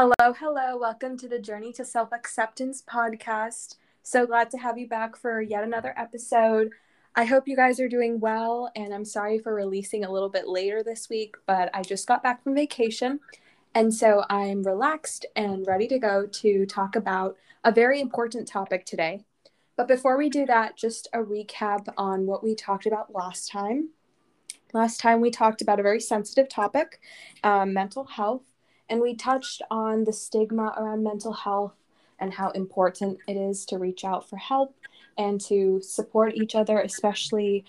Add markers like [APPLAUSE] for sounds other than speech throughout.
Hello, hello. Welcome to the Journey to Self Acceptance podcast. So glad to have you back for yet another episode. I hope you guys are doing well, and I'm sorry for releasing a little bit later this week, but I just got back from vacation. And so I'm relaxed and ready to go to talk about a very important topic today. But before we do that, just a recap on what we talked about last time. Last time we talked about a very sensitive topic, um, mental health, and we touched on the stigma around mental health and how important it is to reach out for help and to support each other, especially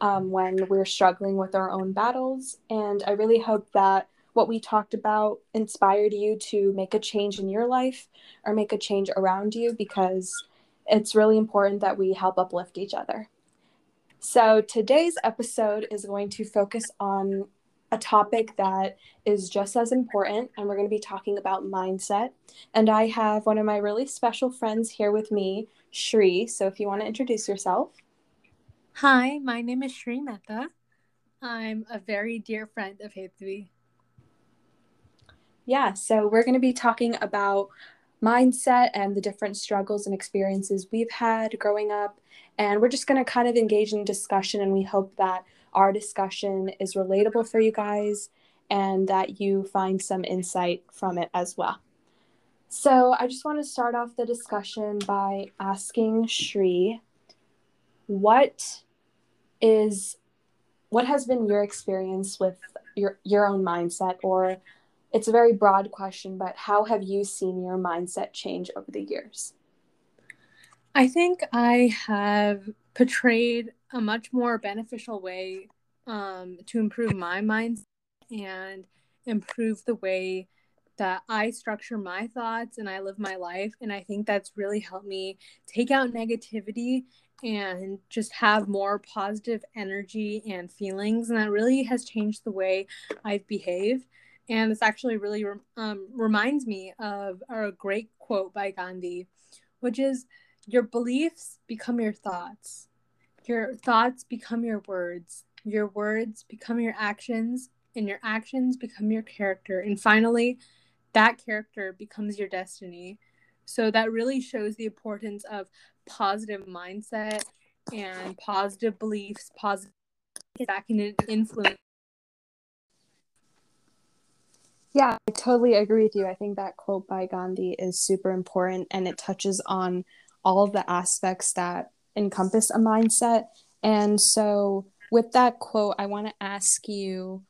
um, when we're struggling with our own battles. And I really hope that what we talked about inspired you to make a change in your life or make a change around you because it's really important that we help uplift each other. So, today's episode is going to focus on a topic that is just as important, and we're going to be talking about mindset. And I have one of my really special friends here with me, Shree. So if you want to introduce yourself. Hi, my name is Shree Mehta. I'm a very dear friend of Haithvi. Yeah, so we're going to be talking about mindset and the different struggles and experiences we've had growing up. And we're just going to kind of engage in discussion, and we hope that our discussion is relatable for you guys and that you find some insight from it as well. So, I just want to start off the discussion by asking Shree what is what has been your experience with your your own mindset or it's a very broad question but how have you seen your mindset change over the years i think i have portrayed a much more beneficial way um, to improve my mind and improve the way that I structure my thoughts and I live my life. And I think that's really helped me take out negativity and just have more positive energy and feelings. And that really has changed the way I've behaved. And this actually really um, reminds me of a great quote by Gandhi, which is Your beliefs become your thoughts. Your thoughts become your words. Your words become your actions, and your actions become your character. And finally, that character becomes your destiny. So that really shows the importance of positive mindset and positive beliefs, positive that can influence. Yeah, I totally agree with you. I think that quote by Gandhi is super important and it touches on all the aspects that encompass a mindset. And so, with that quote, I want to ask you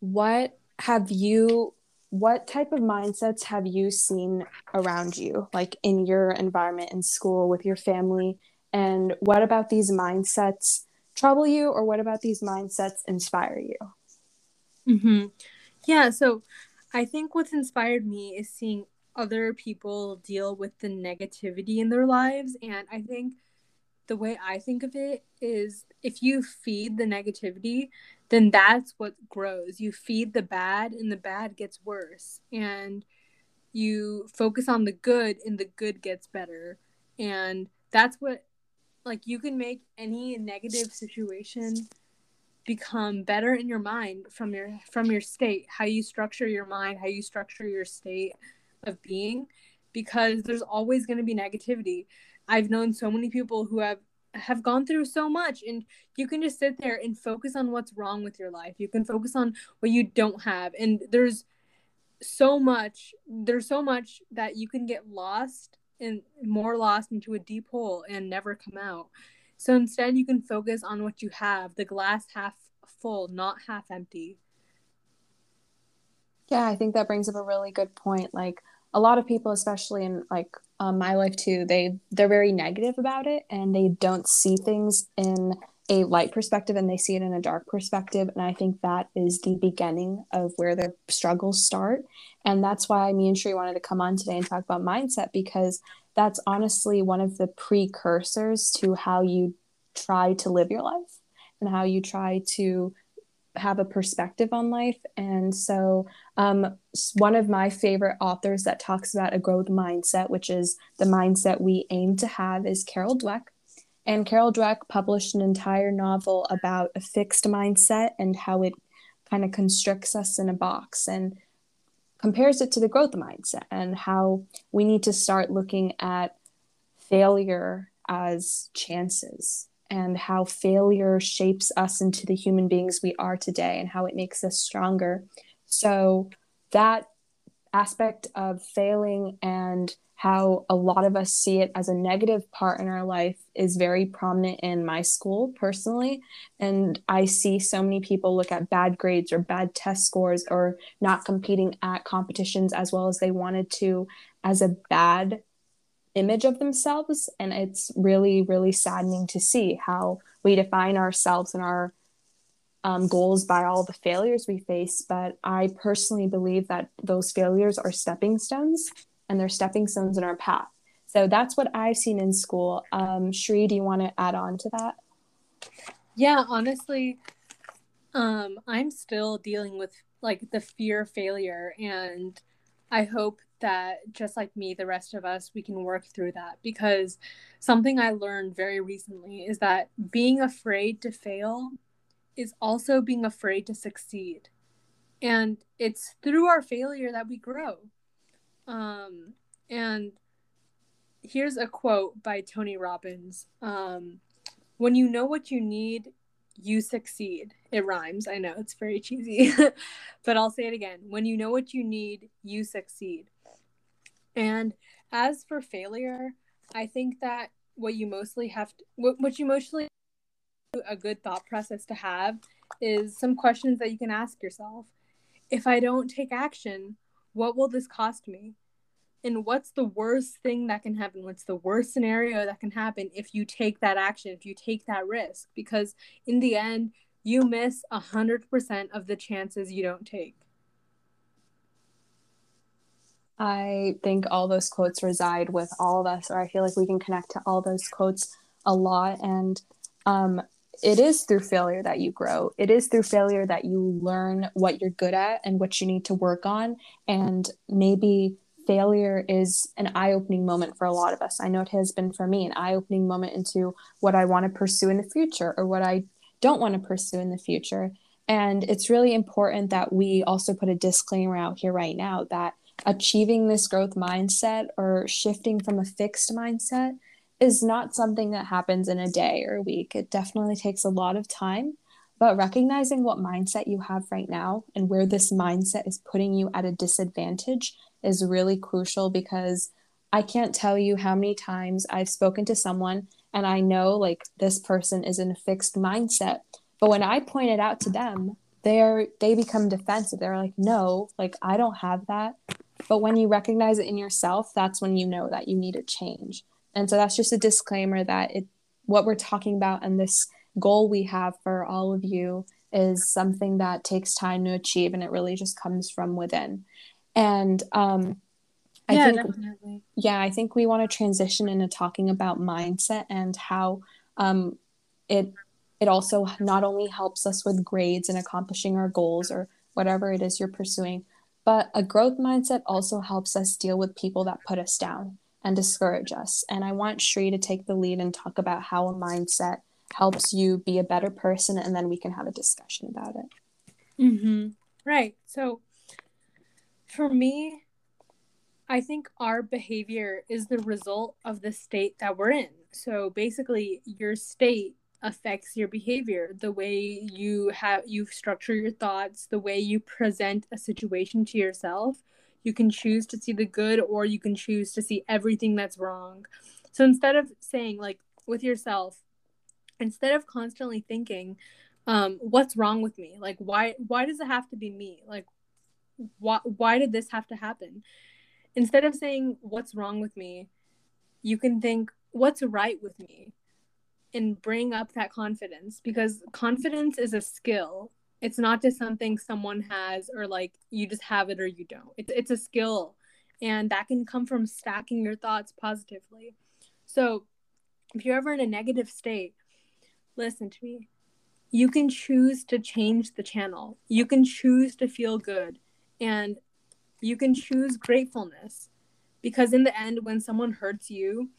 what have you what type of mindsets have you seen around you like in your environment in school with your family and what about these mindsets trouble you or what about these mindsets inspire you mm-hmm. yeah so i think what's inspired me is seeing other people deal with the negativity in their lives and i think the way I think of it is if you feed the negativity, then that's what grows. You feed the bad, and the bad gets worse. And you focus on the good, and the good gets better. And that's what, like, you can make any negative situation become better in your mind from your from your state how you structure your mind how you structure your state of being because there's always going to be negativity I've known so many people who have have gone through so much and you can just sit there and focus on what's wrong with your life. You can focus on what you don't have and there's so much there's so much that you can get lost and more lost into a deep hole and never come out. So instead you can focus on what you have, the glass half full, not half empty. Yeah, I think that brings up a really good point like a lot of people especially in like um, my life too they they're very negative about it and they don't see things in a light perspective and they see it in a dark perspective. And i think that is the beginning of where the struggles start. And that's why me and Shree wanted to come on today and talk about mindset because that's honestly one of the precursors to how you try to live your life and how you try to have a perspective on life. And so, um, one of my favorite authors that talks about a growth mindset, which is the mindset we aim to have, is Carol Dweck. And Carol Dweck published an entire novel about a fixed mindset and how it kind of constricts us in a box. And compares it to the growth mindset and how we need to start looking at failure as chances and how failure shapes us into the human beings we are today and how it makes us stronger. So, that aspect of failing and how a lot of us see it as a negative part in our life is very prominent in my school personally. And I see so many people look at bad grades or bad test scores or not competing at competitions as well as they wanted to as a bad image of themselves. And it's really, really saddening to see how we define ourselves and our um, goals by all the failures we face. But I personally believe that those failures are stepping stones and they're stepping stones in our path. So that's what I've seen in school. Um, Shree, do you want to add on to that? Yeah, honestly, um, I'm still dealing with like the fear of failure, and I hope that just like me, the rest of us, we can work through that because something I learned very recently is that being afraid to fail is also being afraid to succeed. And it's through our failure that we grow. Um, and here's a quote by Tony Robbins um, When you know what you need, you succeed. It rhymes. I know it's very cheesy, [LAUGHS] but I'll say it again. When you know what you need, you succeed. And as for failure, I think that what you mostly have to, what, you mostly a good thought process to have is some questions that you can ask yourself. If I don't take action, what will this cost me? And what's the worst thing that can happen? What's the worst scenario that can happen if you take that action, if you take that risk? Because in the end, you miss 100% of the chances you don't take. I think all those quotes reside with all of us, or I feel like we can connect to all those quotes a lot. And um, it is through failure that you grow. It is through failure that you learn what you're good at and what you need to work on. And maybe failure is an eye opening moment for a lot of us. I know it has been for me an eye opening moment into what I want to pursue in the future or what I don't want to pursue in the future. And it's really important that we also put a disclaimer out here right now that achieving this growth mindset or shifting from a fixed mindset is not something that happens in a day or a week. It definitely takes a lot of time. But recognizing what mindset you have right now and where this mindset is putting you at a disadvantage is really crucial because I can't tell you how many times I've spoken to someone and I know like this person is in a fixed mindset. But when I point it out to them, they're they become defensive. They're like, no, like I don't have that. But when you recognize it in yourself, that's when you know that you need a change. And so that's just a disclaimer that it what we're talking about and this goal we have for all of you is something that takes time to achieve and it really just comes from within. And um I yeah, think definitely. yeah, I think we want to transition into talking about mindset and how um it it also not only helps us with grades and accomplishing our goals or whatever it is you're pursuing, but a growth mindset also helps us deal with people that put us down and discourage us. And I want Shree to take the lead and talk about how a mindset helps you be a better person, and then we can have a discussion about it. Mm-hmm. Right. So for me, I think our behavior is the result of the state that we're in. So basically, your state affects your behavior the way you have you structure your thoughts the way you present a situation to yourself you can choose to see the good or you can choose to see everything that's wrong. So instead of saying, like, with yourself, instead of constantly thinking, um, what's wrong with me? Like, why, why does it have to be me? Like, why, why did this have to happen? Instead of saying, what's wrong with me, you can think, what's right with me? And bring up that confidence because confidence is a skill it's not just something someone has or like you just have it or you don't. It's it's a skill and that can come from stacking your thoughts positively. So, if you're ever in a negative state, listen to me. You can choose to change the channel. You can choose to feel good and you can choose gratefulness because in the end when someone hurts you,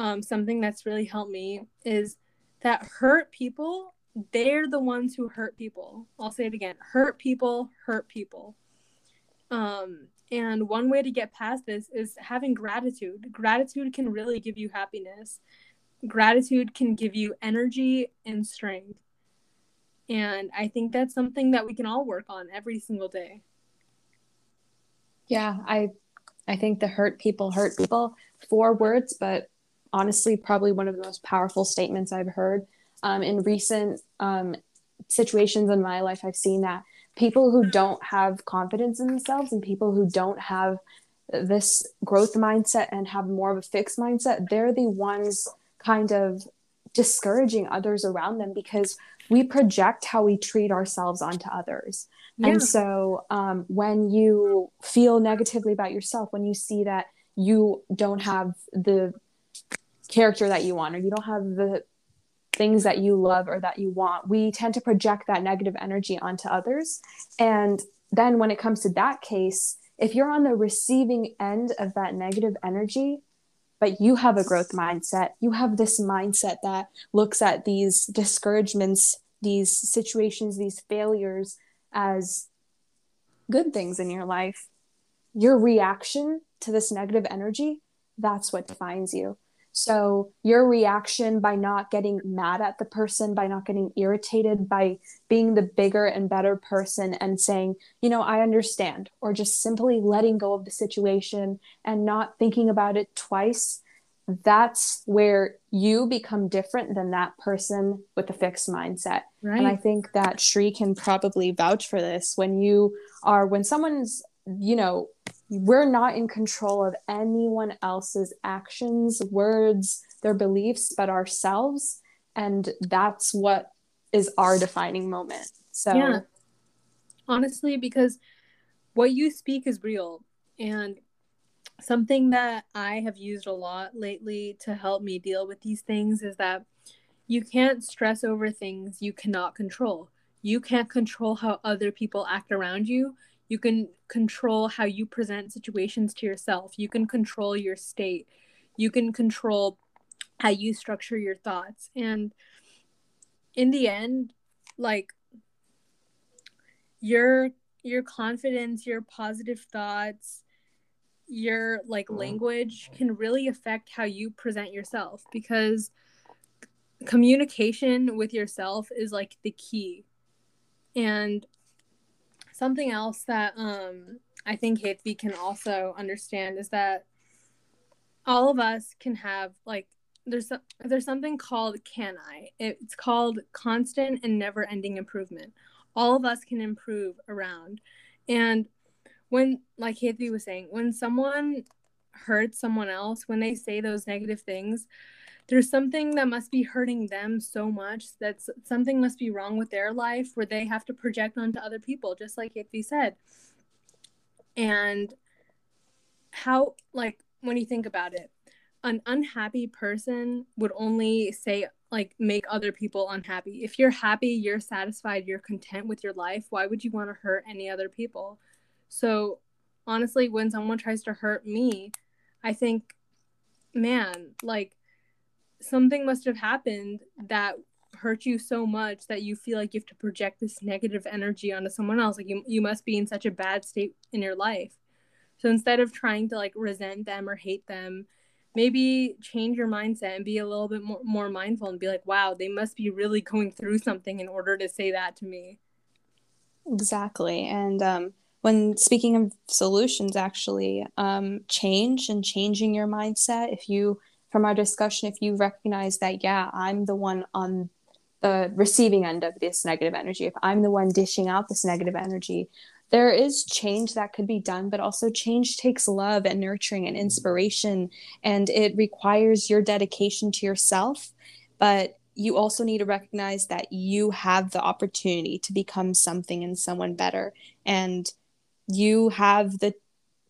um, something that's really helped me is that hurt people they're the ones who hurt people. I'll say it again hurt people, hurt people. Um, and one way to get past this is having gratitude. Gratitude can really give you happiness. Gratitude can give you energy and strength. And I think that's something that we can all work on every single day. Yeah, I I think the hurt people hurt people. Four words, but honestly, probably one of the most powerful statements I've heard. Um, in recent um, situations in my life, I've seen that people who don't have confidence in themselves and people who don't have this growth mindset and have more of a fixed mindset, they're the ones kind of discouraging others around them because we project how we treat ourselves onto others. Yeah. And so um, when you feel negatively about yourself, when you see that you don't have the character that you want or you don't have the things that you love or that you want, we tend to project that negative energy onto others. And then when it comes to that case, if you're on the receiving end of that negative energy, but you have a growth mindset, you have this mindset that looks at these discouragements, these situations, these failures as good things in your life, your reaction to this negative energy, that's what defines you. So, your reaction by not getting mad at the person, by not getting irritated, by being the bigger and better person and saying, you know, I understand, or just simply letting go of the situation and not thinking about it twice, that's where you become different than that person with a fixed mindset. Right. And I think that Shree can probably vouch for this when you are, when someone's, you know, we're not in control of anyone else's actions, words, their beliefs, but ourselves. And that's what is our defining moment. So, yeah. honestly, because what you speak is real. And something that I have used a lot lately to help me deal with these things is that you can't stress over things you cannot control. You can't control how other people act around you, you can control how you present situations to yourself. You can control your state. You can control how you structure your thoughts. And in the end, like your your confidence, your positive thoughts, your like mm-hmm. language can really affect how you present yourself because communication with yourself is like the key. And something else that um I think Haithvi can also understand is that all of us can have like there's there's something called can I. It's called constant and never ending improvement. All of us can improve around. And when like Haithvi was saying, when someone hurts someone else, when they say those negative things, there's something that must be hurting them so much that something must be wrong with their life where they have to project onto other people just like Haithvi said. And how like when you think about it an unhappy person would only say like make other people unhappy. If you're happy you're satisfied you're content with your life why would you want to hurt any other people? So honestly when someone tries to hurt me i think man like something must have happened that hurt you so much that you feel like you have to project this negative energy onto someone else. Like you, you must be in such a bad state in your life. So instead of trying to like resent them or hate them maybe change your mindset and be a little bit more, more mindful and be like wow they must be really going through something in order to say that to me. Exactly. And um when speaking of solutions actually um change and changing your mindset. If you from our discussion if you recognize that yeah i'm the one on the receiving end of this negative energy if i'm the one dishing out this negative energy there is change that could be done but also change takes love and nurturing and inspiration and it requires your dedication to yourself. But you also need to recognize that you have the opportunity to become something and someone better. And you have the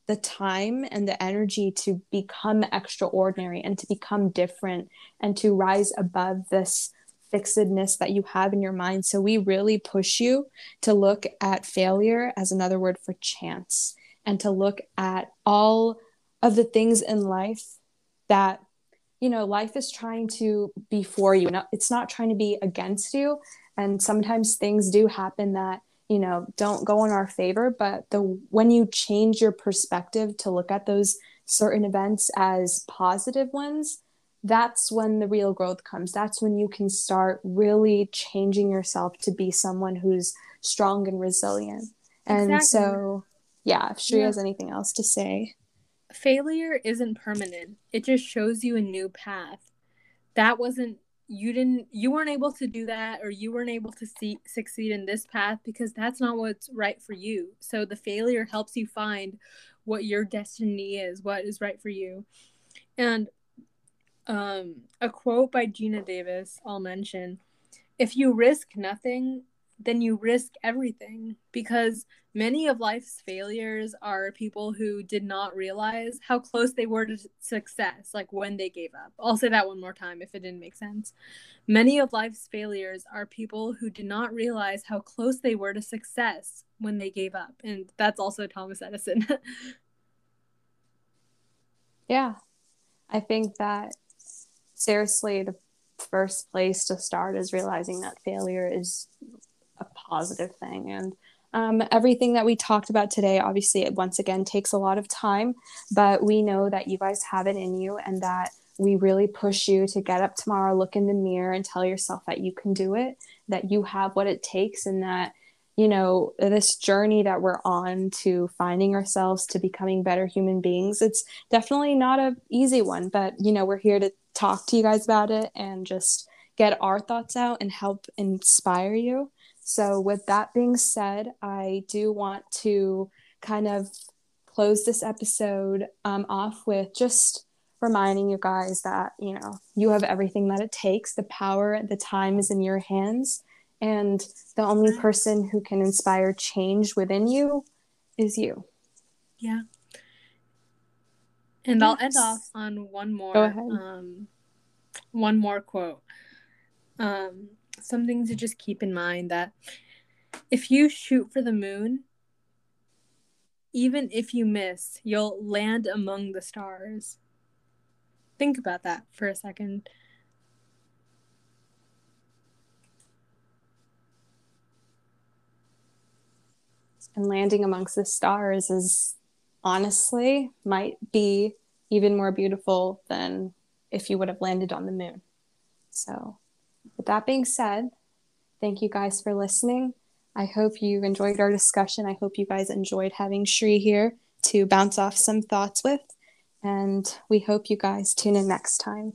the time and the energy to become extraordinary and to become different and to rise above this fixedness that you have in your mind. So we really push you to look at failure as another word for chance and to look at all of the things in life that you know life is trying to be for you. It's not trying to be against you and sometimes things do happen that you know don't go in our favor but the when you change your perspective to look at those certain events as positive ones that's when the real growth comes. That's when you can start really changing yourself to be someone who's strong and resilient. And exactly. so yeah if Shree yeah. has anything else to say. Failure isn't permanent. It just shows you a new path. That wasn't you didn't you weren't able to do that or you weren't able to see, succeed in this path because that's not what's right for you. So the failure helps you find what your destiny is what is right for you. And um, a quote by Geena Davis i'll mention if you risk nothing then you risk everything because many of life's failures are people who did not realize how close they were to success, like when they gave up. I'll say that one more time if it didn't make sense. Many of life's failures are people who did not realize how close they were to success when they gave up. And that's also Thomas Edison. [LAUGHS] yeah. I think that seriously, the first place to start is realizing that failure is a positive thing. And um, everything that we talked about today, obviously, it once again takes a lot of time, but we know that you guys have it in you and that we really push you to get up tomorrow, look in the mirror, and tell yourself that you can do it, that you have what it takes, and that, you know, this journey that we're on to finding ourselves, to becoming better human beings, it's definitely not an easy one, but, you know, we're here to talk to you guys about it and just get our thoughts out and help inspire you. So, with that being said, I do want to kind of close this episode um, off with just reminding you guys that, you know, you have everything that it takes. The power, the time is in your hands. And the only person who can inspire change within you is you. Yeah. And yes. I'll end off on one more um, one more quote. Um, something to just keep in mind that if you shoot for the moon, even if you miss, you'll land among the stars. Think about that for a second. And landing amongst the stars is honestly might be even more beautiful than if you would have landed on the moon. So with that being said, thank you guys for listening. I hope you enjoyed our discussion. I hope you guys enjoyed having Shree here to bounce off some thoughts with. And we hope you guys tune in next time.